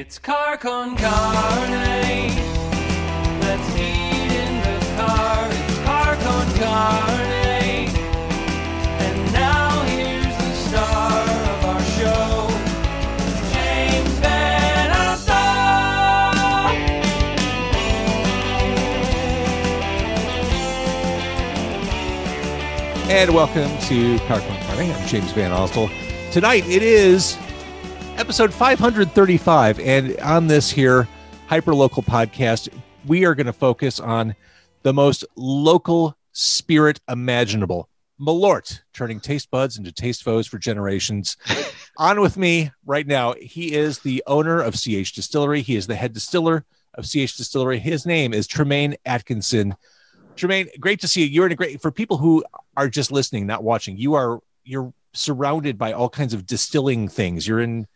It's car con carne. Let's eat in the car. It's car con carne. And now here's the star of our show, James VanOsdol. And welcome to Car Con Carne. I'm James VanOsdol. Tonight it is episode 535, and on this here hyper local podcast, we are going to focus on the most local spirit imaginable. Malort, turning taste buds into taste foes for generations. on with me right now, he is the owner of CH Distillery. He is the head distiller of CH Distillery. His name is Tremaine Atkinson. Tremaine, great to see you. You're in a great for people who are just listening, not watching. You are you're surrounded by all kinds of distilling things. You're in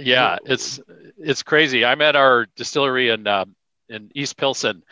Yeah, it's it's crazy. I'm at our distillery in um, in East Pilsen,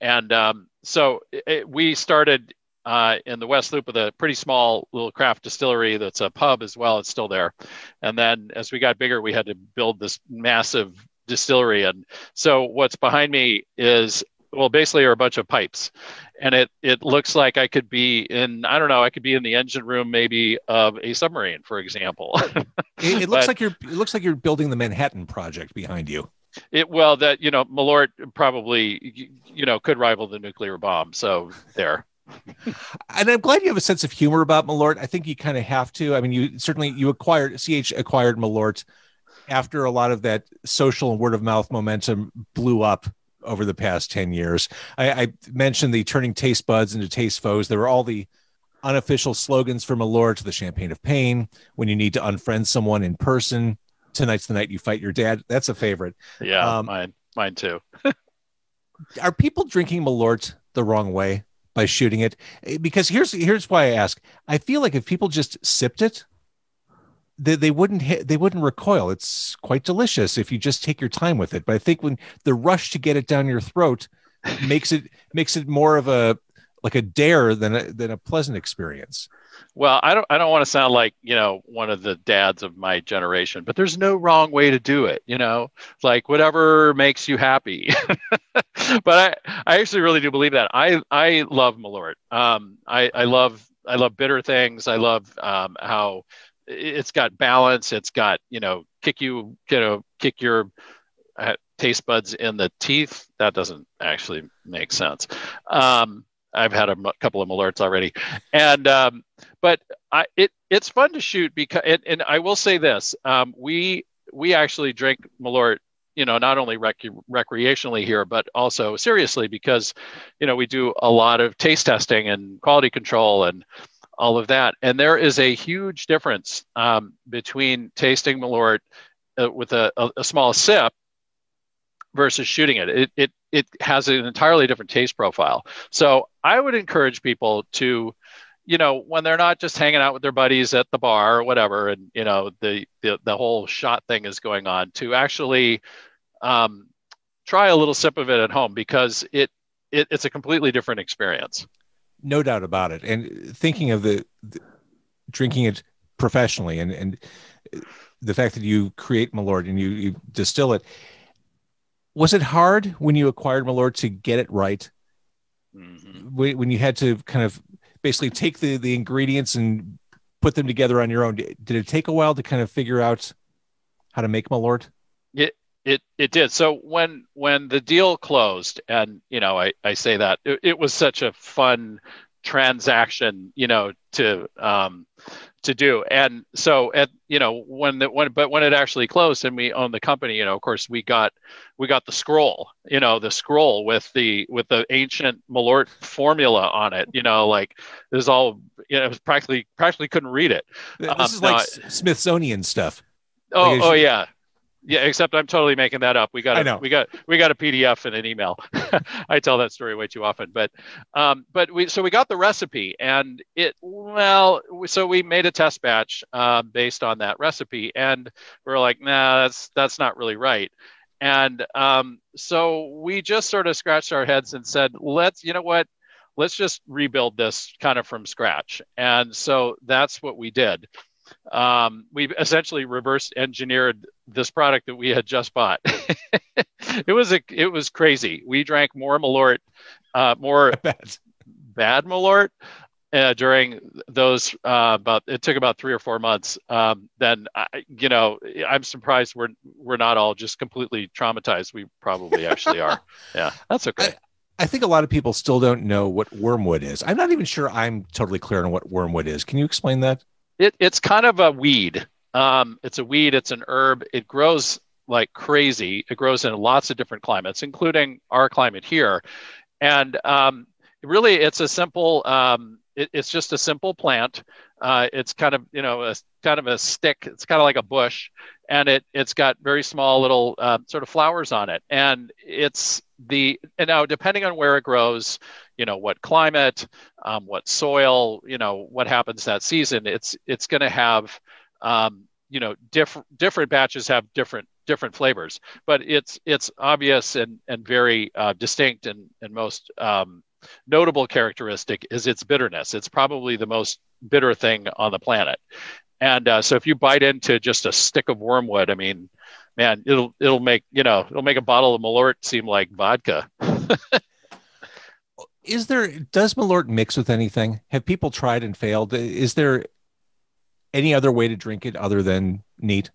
and um, so it, we started uh, in the West Loop with a pretty small little craft distillery that's a pub as well. It's still there, and then as we got bigger, we had to build this massive distillery. And so what's behind me is well, basically are a bunch of pipes, and it it looks like I could be in I don't know I could be in the engine room maybe of a submarine, for example. it, it looks But- like you're it looks like you're building the Manhattan project behind you. It well that you know Malort probably you, know could rival the nuclear bomb. So there. And I'm glad you have a sense of humor about Malort. I think you kind of have to. I mean, you certainly you acquired CH acquired Malort after a lot of that social and word of mouth momentum blew up over the past 10 years. I, I mentioned the turning taste buds into taste foes. There were all the unofficial slogans for to the champagne of pain, when you need to unfriend someone in person. Tonight's the night you fight your dad. That's a favorite. Yeah, Um, mine mine too. are people drinking Malort the wrong way by shooting it? Eh, Because here's here's why I ask. I feel like if people just sipped it, they, they wouldn't hit, they wouldn't recoil. It's quite delicious if you just take your time with it. But I think when the rush to get it down your throat makes it makes it more of a like a dare than a than a pleasant experience. Well, I don't I don't want to sound like you know one of the dads of my generation, but there's no wrong way to do it. You know, like whatever makes you happy. but I I actually really do believe that. I I love Malort. Um, I I love I love bitter things. I love um, how it's got balance. It's got you know kick you you know kick your uh, taste buds in the teeth. That doesn't actually make sense. Um, I've had a m- couple of Malorts already, and um, but I, it it's fun to shoot because and, and I will say this: um, we we actually drink Malort, you know, not only rec- recreationally here, but also seriously because you know we do a lot of taste testing and quality control and all of that, and there is a huge difference um, between tasting Malort uh, with a, a, a small sip versus shooting it. It it it has an entirely different taste profile. So I would encourage people to, you know, when they're not just hanging out with their buddies at the bar or whatever, and you know the the, the whole shot thing is going on, to actually um, try a little sip of it at home because it, it it's a completely different experience. No doubt about it. And thinking of the, the drinking it professionally and and the fact that you create Malort and you, you distill it, was it hard when you acquired Malort to get it right? Mhm. When when you had to kind of basically take the the ingredients and put them together on your own, did it take a while to kind of figure out how to make Malort? It it did. So when when the deal closed, and you know, I I say that it, it was such a fun transaction, you know, to um to do. And so at you know when the when but when it actually closed and we owned the company, you know, of course we got we got the scroll, you know, the scroll with the with the ancient Malort formula on it, you know, like it was all you know, it was practically practically couldn't read it. This Um, is no, like Smithsonian stuff. Oh, Like, oh yeah, yeah. Except I'm totally making that up. We got a, we got we got a PDF and an email. I tell that story way too often, but um, but we so we got the recipe and it well so we made a test batch uh, based on that recipe and we are like nah that's that's not really right. And um, so we just sort of scratched our heads and said, let's, you know what, let's just rebuild this kind of from scratch. And so that's what we did. Um, we essentially reverse engineered this product that we had just bought. it was a it was crazy. We drank more Malort, uh, more Bad. bad Malort uh, during those uh, about it took about three or four months. Um, then I, you know I'm surprised we're we're not all just completely traumatized. We probably actually are. Yeah, that's okay. I think a lot of people still don't know what wormwood is. I'm not even sure I'm totally clear on what wormwood is. Can you explain that? It, it's kind of a weed. Um, it's a weed. It's an herb. It grows like crazy. It grows in lots of different climates, including our climate here. And um, really, it's a simple. Um, it, it's just a simple plant. Uh, it's kind of you know a kind of a stick. It's kind of like a bush, and it it's got very small little uh, sort of flowers on it. And it's the and now depending on where it grows, you know what climate, um, what soil, you know what happens that season. It's it's going to have um, you know different different batches have different different flavors, but it's it's obvious and and very uh, distinct and and most um, notable characteristic is its bitterness. It's probably the most bitter thing on the planet. And uh, so if you bite into just a stick of wormwood, I mean, man, it'll it'll make you know it'll make a bottle of Malort seem like vodka. Is there does Malort mix with anything? Have people tried and failed? Is there any other way to drink it other than neat?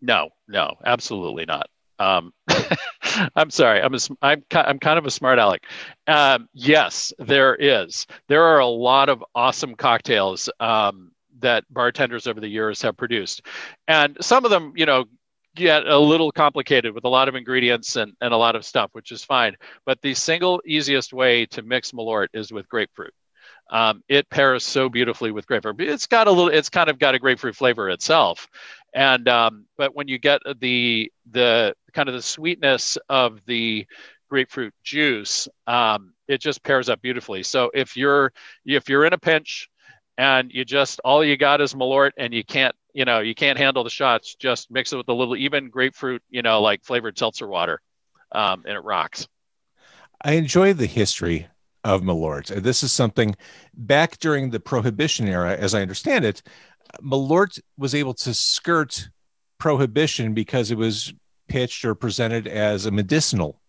No, no, absolutely not. Um, I'm sorry. I'm a, I'm I'm kind of a smart aleck. Um, yes, there is. There are a lot of awesome cocktails um, that bartenders over the years have produced, and some of them, you know, get a little complicated with a lot of ingredients and, and a lot of stuff, which is fine. But the single easiest way to mix Malort is with grapefruit. Um, it pairs so beautifully with grapefruit. It's got a little. It's kind of got a grapefruit flavor itself, and um, but when you get the the kind of the sweetness of the grapefruit juice, um, it just pairs up beautifully. So if you're if you're in a pinch and you just all you got is Malort and you can't you know you can't handle the shots, just mix it with a little even grapefruit you know like flavored seltzer water, um, and it rocks. I enjoy the history of Malort. This is something back during the Prohibition era, as I understand it. Malort was able to skirt prohibition because it was pitched or presented as a medicinal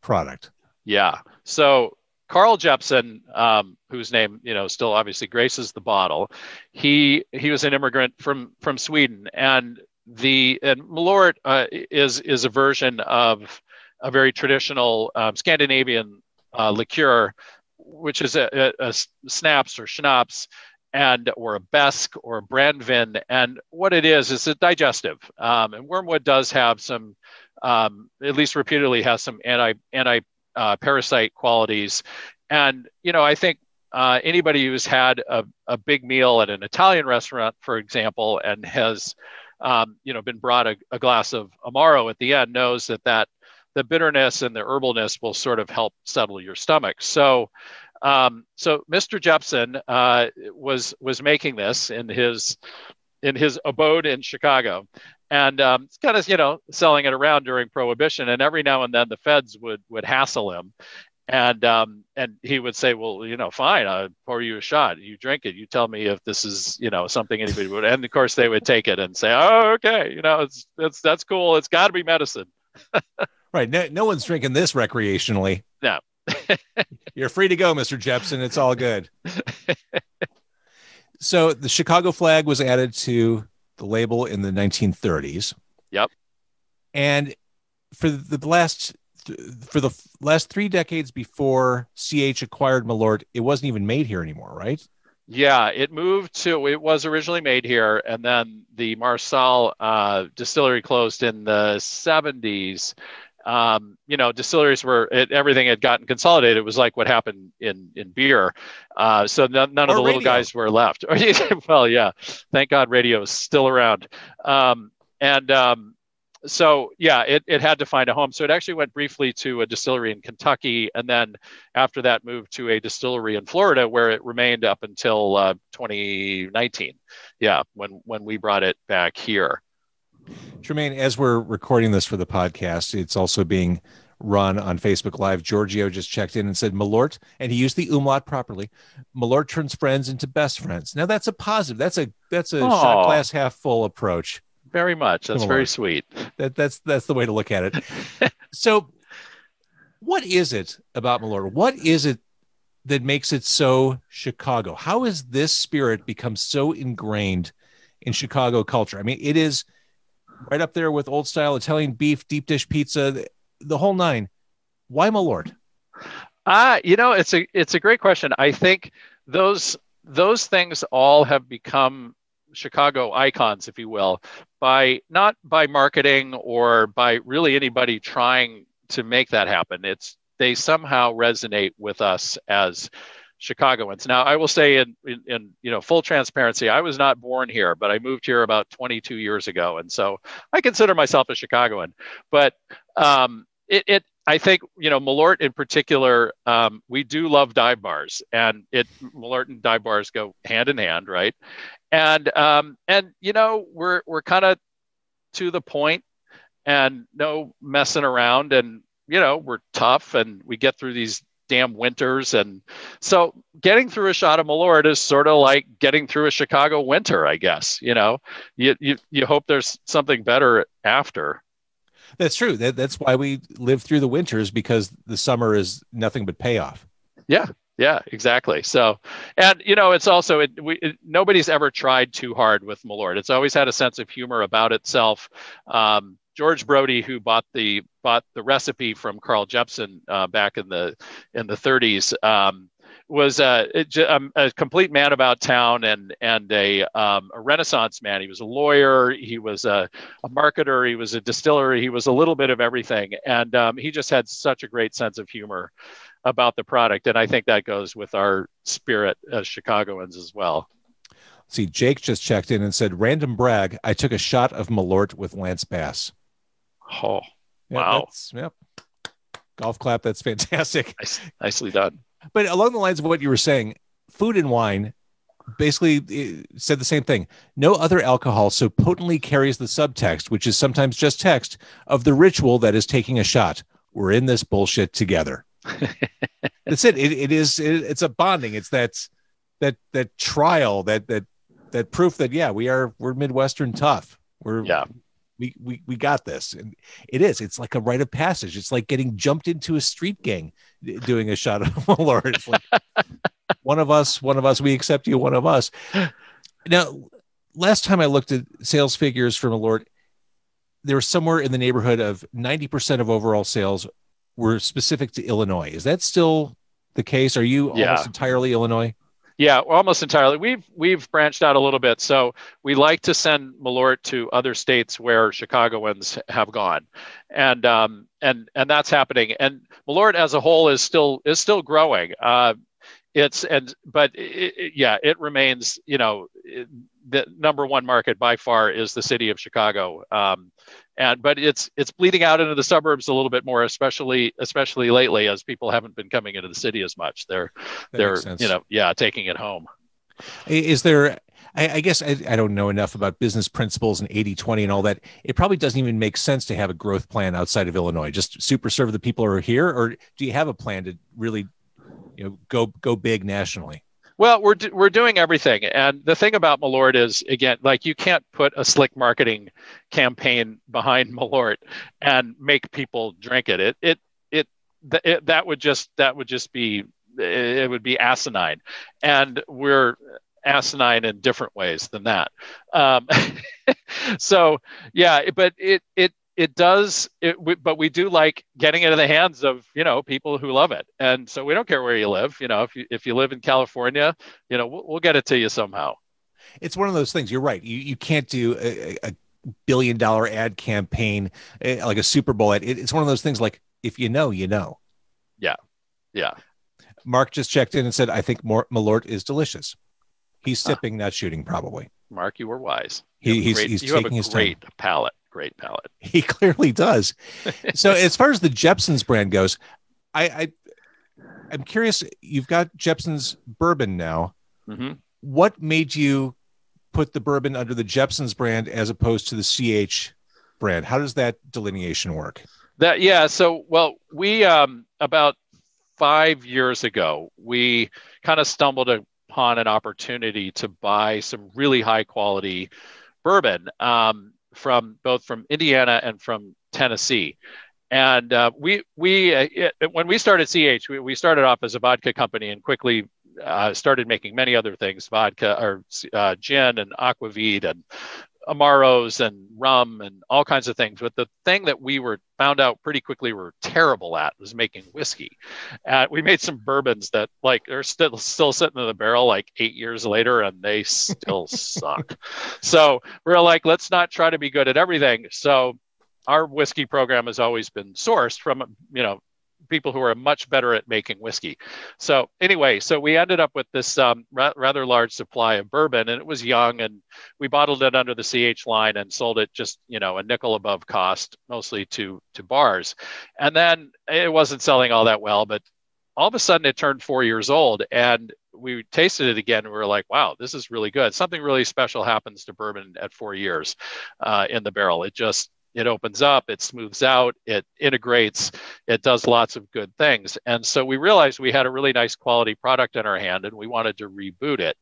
product. Yeah. So Carl Jeppson, um, whose name you know still obviously graces the bottle, he he was an immigrant from from Sweden, and the and Malort uh, is is a version of a very traditional um, Scandinavian uh, liqueur, which is a, a, a snaps or schnapps and or a Besk or a Brandvin. And what it is is a digestive. Um, and wormwood does have some, um, at least repeatedly has some anti anti uh, parasite qualities. And you know, I think uh, anybody who's had a, a big meal at an Italian restaurant, for example, and has um, you know been brought a, a glass of amaro at the end knows that that the bitterness and the herbalness will sort of help settle your stomach. So um, so Mr. Jeppson uh, was was making this in his in his abode in Chicago, and um, it's kind of you know selling it around during Prohibition. And every now and then the feds would would hassle him, and um, and he would say, well, you know, fine, I'll pour you a shot. You drink it. You tell me if this is you know something anybody would. And of course they would take it and say, oh, okay, you know, it's it's that's cool. It's got to be medicine. right. No, no one's drinking this recreationally. No. You're free to go, Mr. Jeppson It's all good. so the Chicago flag was added to the label in the 1930s. Yep. And for the last for the last three decades before CH acquired Malort, it wasn't even made here anymore, right? Yeah, it moved to. It was originally made here, and then the Mar-Salle uh, distillery closed in the 70s, um, you know, distilleries were it, everything had gotten consolidated. It was like what happened in in beer. Uh, so none, none of the little guys were left. well, yeah, thank God radio is still around. Um, and um, so yeah, it, it had to find a home. So it actually went briefly to a distillery in Kentucky, and then after that moved to a distillery in Florida, where it remained up until uh, 2019. Yeah, when when we brought it back here. Tremaine, as we're recording this for the podcast, it's also being run on Facebook Live. Giorgio just checked in and said Malort, and he used the umlaut properly. Malort turns friends into best friends. Now that's a positive. That's a that's a shot glass half full approach. very much. That's very sweet. That that's that's the way to look at it. so, what is it about Malort? What is it that makes it so Chicago? How has this spirit become so ingrained in Chicago culture? I mean, it is right up there with old style Italian beef, deep dish pizza, the, the whole nine. Why Malort? Uh, you know, it's a it's a great question. I think those those things all have become Chicago icons, if you will, by not by marketing or by really anybody trying to make that happen. It's they somehow resonate with us as Chicagoans. Now, I will say in, in, in, you know full transparency, I was not born here, but I moved here about 22 years ago, and so I consider myself a Chicagoan. But um, it, it I think you know Malort in particular. Um, we do love dive bars, and it Malort and dive bars go hand in hand, right? And um, and you know we're we're kind of to the point, and no messing around, and you know we're tough, and we get through these damn winters, and so getting through a shot of Malort is sort of like getting through a Chicago winter, I guess. You know, you you you hope there's something better after. That's true. That, that's why we live through the winters because the summer is nothing but payoff. Yeah, yeah, exactly. So, and you know, it's also it, we it, nobody's ever tried too hard with Malort. It's always had a sense of humor about itself. Um, George Brode, who bought the bought the recipe from Carl Jeppson uh, back in the in the 30s, um, was uh, a, a, complete man about town and and a, um, a Renaissance man. He was a lawyer, he was a, a, marketer, he was a distiller, he was a little bit of everything, and um, he just had such a great sense of humor about the product. And I think that goes with our spirit as Chicagoans as well. See, Jake just checked in and said, "Random brag. I took a shot of Malort with Lance Bass." Oh, yep, wow! Yep. Golf clap. That's fantastic. Nice, nicely done. But along the lines of what you were saying, food and wine basically uh, said the same thing. No other alcohol so potently carries the subtext, which is sometimes just text, of the ritual that is taking a shot. We're in this bullshit together. That's it. it. It is. It, it's a bonding. It's that that that trial. That that that proof that yeah, we are we're Midwestern tough. We're yeah. We, we we got this and it is it's like a rite of passage it's like getting jumped into a street gang doing a shot of Malort. Like, one of us, one of us, we accept you, one of us. Now, last time I looked at sales figures from Malort, there was somewhere in the neighborhood of 90% of overall sales were specific to Illinois. Is that still the case? Are you yeah. almost entirely Illinois? Yeah, almost entirely. We've we've branched out a little bit. So we like to send Malort to other states where Chicagoans have gone, and um, and and that's happening. And Malort as a whole is still is still growing. Uh, it's and but it, it, yeah, it remains. You know, the number one market by far is the city of Chicago. Um, and but it's it's bleeding out into the suburbs a little bit more, especially especially lately as people haven't been coming into the city as much. They're That they're you know yeah taking it home. Is there, I, I guess I, I don't know enough about business principles and 80 20 and all that. It probably doesn't even make sense to have a growth plan outside of Illinois. Just super serve the people who are here, or do you have a plan to really, you know, go go big nationally? Well, we're do, we're doing everything, and the thing about Malort is again, like you can't put a slick marketing campaign behind Malort and make people drink it. It it it, it that would just that would just be it would be asinine, and we're asinine in different ways than that. Um, so yeah, but it it it does it we, but we do like getting it in the hands of you know people who love it and so we don't care where you live you know if you if you live in california you know we'll, we'll get it to you somehow It's one of those things. You're right. You you can't do a, a billion dollar ad campaign eh, like a Super Bowl ad. It, it's one of those things like if you know, you know. yeah Yeah. Mark just checked in and said, "I think more Malort is delicious." He's sipping, not shooting, probably. mark you were wise He- you have he's- great, he's you have taking a his time. great palate great palate He clearly does. so as far as the Jeppson's brand goes, I, I I'm curious. You've got Jeppson's bourbon now. hmm What made you put the bourbon under the Jeppson's brand as opposed to the CH brand? How does that delineation work? That yeah. So well, we um, about five years ago, we kind of stumbled upon an opportunity to buy some really high quality bourbon um, from both from Indiana and from Tennessee. And uh, we we uh, it, when we started CH, we, we started off as a vodka company and quickly uh, started making many other things, vodka or uh, gin and aquavit and amaros and rum and all kinds of things. But the thing that we were found out pretty quickly we were terrible at was making whiskey. Uh, we made some bourbons that like are still still sitting in the barrel like eight years later and they still suck. So we're like, let's not try to be good at everything. So our whiskey program has always been sourced from you know people who are much better at making whiskey. So anyway, so we ended up with this um, ra- rather large supply of bourbon, and it was young, and we bottled it under the CH line and sold it just you know a nickel above cost, mostly to to bars, and then it wasn't selling all that well, but all of a sudden it turned four years old, and we tasted it again and we were like wow this is really good. Something really special happens to bourbon at four years uh, in the barrel. It just it opens up, it smooths out, it integrates, it does lots of good things. And so we realized we had a really nice quality product in our hand and we wanted to reboot it.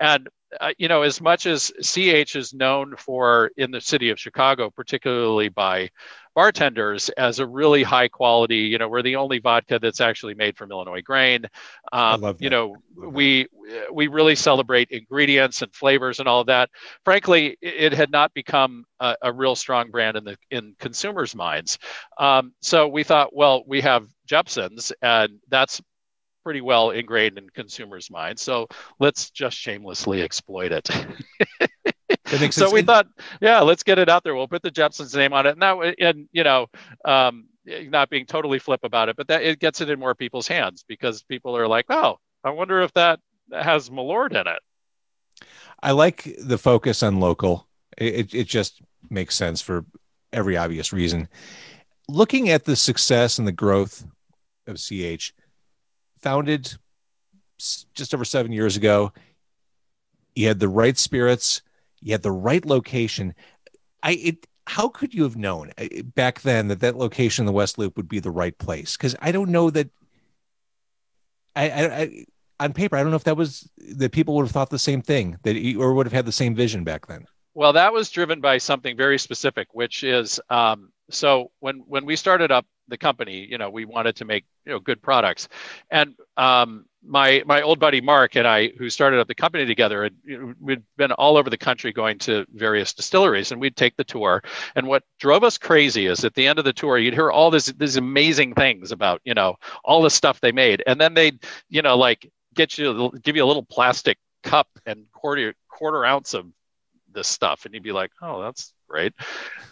And uh, you know, as much as CH is known for in the city of Chicago, particularly by bartenders as a really high quality. You know, we're the only vodka that's actually made from Illinois grain. Um, you know, we we really celebrate ingredients and flavors and all of that. Frankly, it had not become a, a real strong brand in the in consumers' minds. Um, so we thought, well, we have Jeppson's, and that's pretty well ingrained in consumers' minds. So let's just shamelessly exploit it. so we thought, yeah, let's get it out there. We'll put the Jeppson's name on it, and that, and you know, um, not being totally flip about it, but that it gets it in more people's hands because people are like, oh, I wonder if that has Malort in it. I like the focus on local. It, it just makes sense for every obvious reason. Looking at the success and the growth of CH, founded just over seven years ago, you had the right spirits you had the right location. I it how could you have known uh, back then that that location in the West Loop would be the right place? Because I don't know that. I, I, I, on paper, I don't know if that was that people would have thought the same thing that or would have had the same vision back then. Well, that was driven by something very specific, which is um, so when when we started up the company, you know, we wanted to make you know good products, and um, my my old buddy Mark and I, who started up the company together, and you know, we'd been all over the country going to various distilleries, and we'd take the tour. And what drove us crazy is at the end of the tour, you'd hear all this these amazing things about you know all the stuff they made, and then they'd you know like get you give you a little plastic cup and quarter quarter ounce of this stuff, and you'd be like, oh, that's great.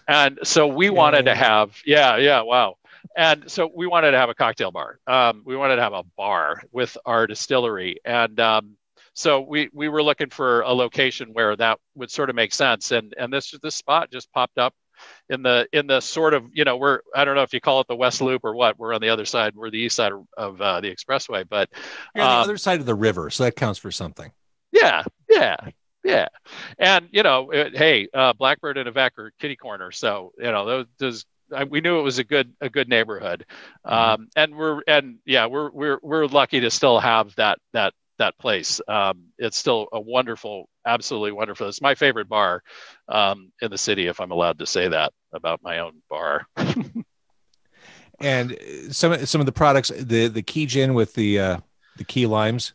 And so we yeah, wanted yeah. to have yeah yeah wow and so we wanted to have a cocktail bar. Um, we wanted to have a bar with our distillery, and um, so we we were looking for a location where that would sort of make sense. And and this this spot just popped up in the in the sort of you know we're I don't know if you call it the West Loop or what. We're on the other side. We're the east side of, of uh, the expressway, but you're on um, the other side of the river, so that counts for something. Yeah, yeah, yeah. And you know, it, hey, uh, Blackbird and Avec are kitty corner, so you know those, those we knew it was a good a good neighborhood, mm-hmm. um, and we're and yeah we're we're we're lucky to still have that that that place. Um, it's still a wonderful, absolutely wonderful. It's my favorite bar um, in the city, if I'm allowed to say that about my own bar. and some some of the products, the the key gin with the uh, the key limes.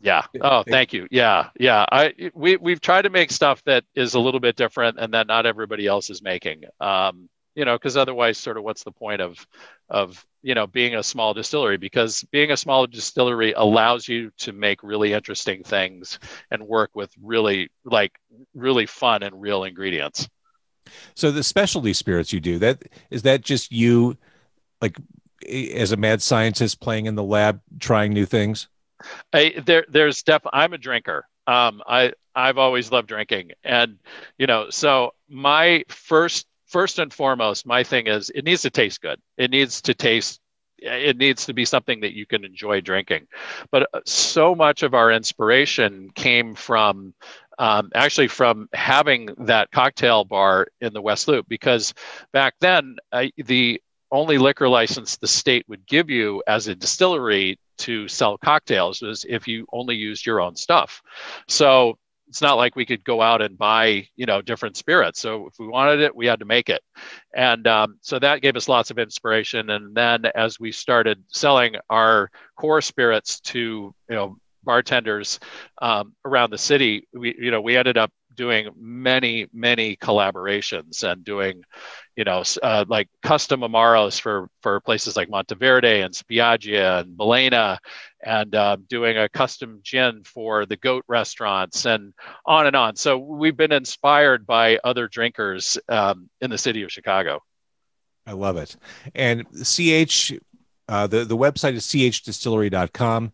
Yeah. Oh, thank you. Yeah, yeah. I we we've tried to make stuff that is a little bit different and that not everybody else is making. Um, you know because otherwise sort of what's the point of of you know being a small distillery? Because being a small distillery allows you to make really interesting things and work with really like really fun and real ingredients. So the specialty spirits you do that is that just you like as a mad scientist playing in the lab trying new things? I, there there's def i'm a drinker. Um, i i've always loved drinking. And you know so my first first and foremost, my thing is it needs to taste good. It needs to taste it needs to be something that you can enjoy drinking. But uh, so much of our inspiration came from um, actually from having that cocktail bar in the West Loop because back then the only liquor license the state would give you as a distillery to sell cocktails was if you only used your own stuff. So it's not like we could go out and buy you know different spirits. So if we wanted it we had to make it. And um, so that gave us lots of inspiration. And then as we started selling our core spirits to you know bartenders um, around the city we you know we ended up doing many many collaborations and doing you know uh, like custom amaros for for places like monteverde and spiaggia and Balena and uh, doing a custom gin for the goat restaurants and on and on. So we've been inspired by other drinkers um, in the city of chicago. I love it. And ch uh, the, the website is chdistillery.com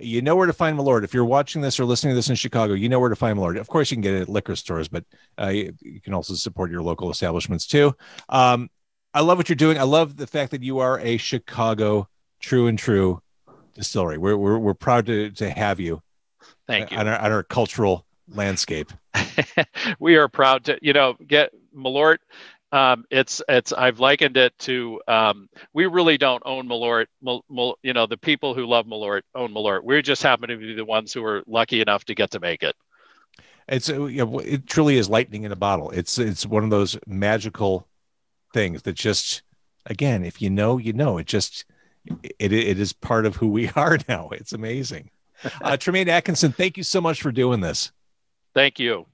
you know where to find Malort. If you're watching this or listening to this in Chicago, you know where to find Malort. Of course, you can get it at liquor stores, but uh, you, you, can also support your local establishments too. Um, I love what you're doing. I love the fact that you are a Chicago true and true distillery. We're, we're, we're proud to, to have you. Thank you. On our, on our cultural landscape. we are proud to, you know, get Malort um, it's it's I've likened it to um, we really don't own Malort. Mal, Mal, you know, the people who love Malort own Malort. We just happen to be the ones who are lucky enough to get to make it. It's uh, you know, it truly is lightning in a bottle. It's it's one of those magical things that just again, if you know, you know. It just it it is part of who we are now. It's amazing. Uh, Tremaine Atkinson, thank you so much for doing this. Thank you.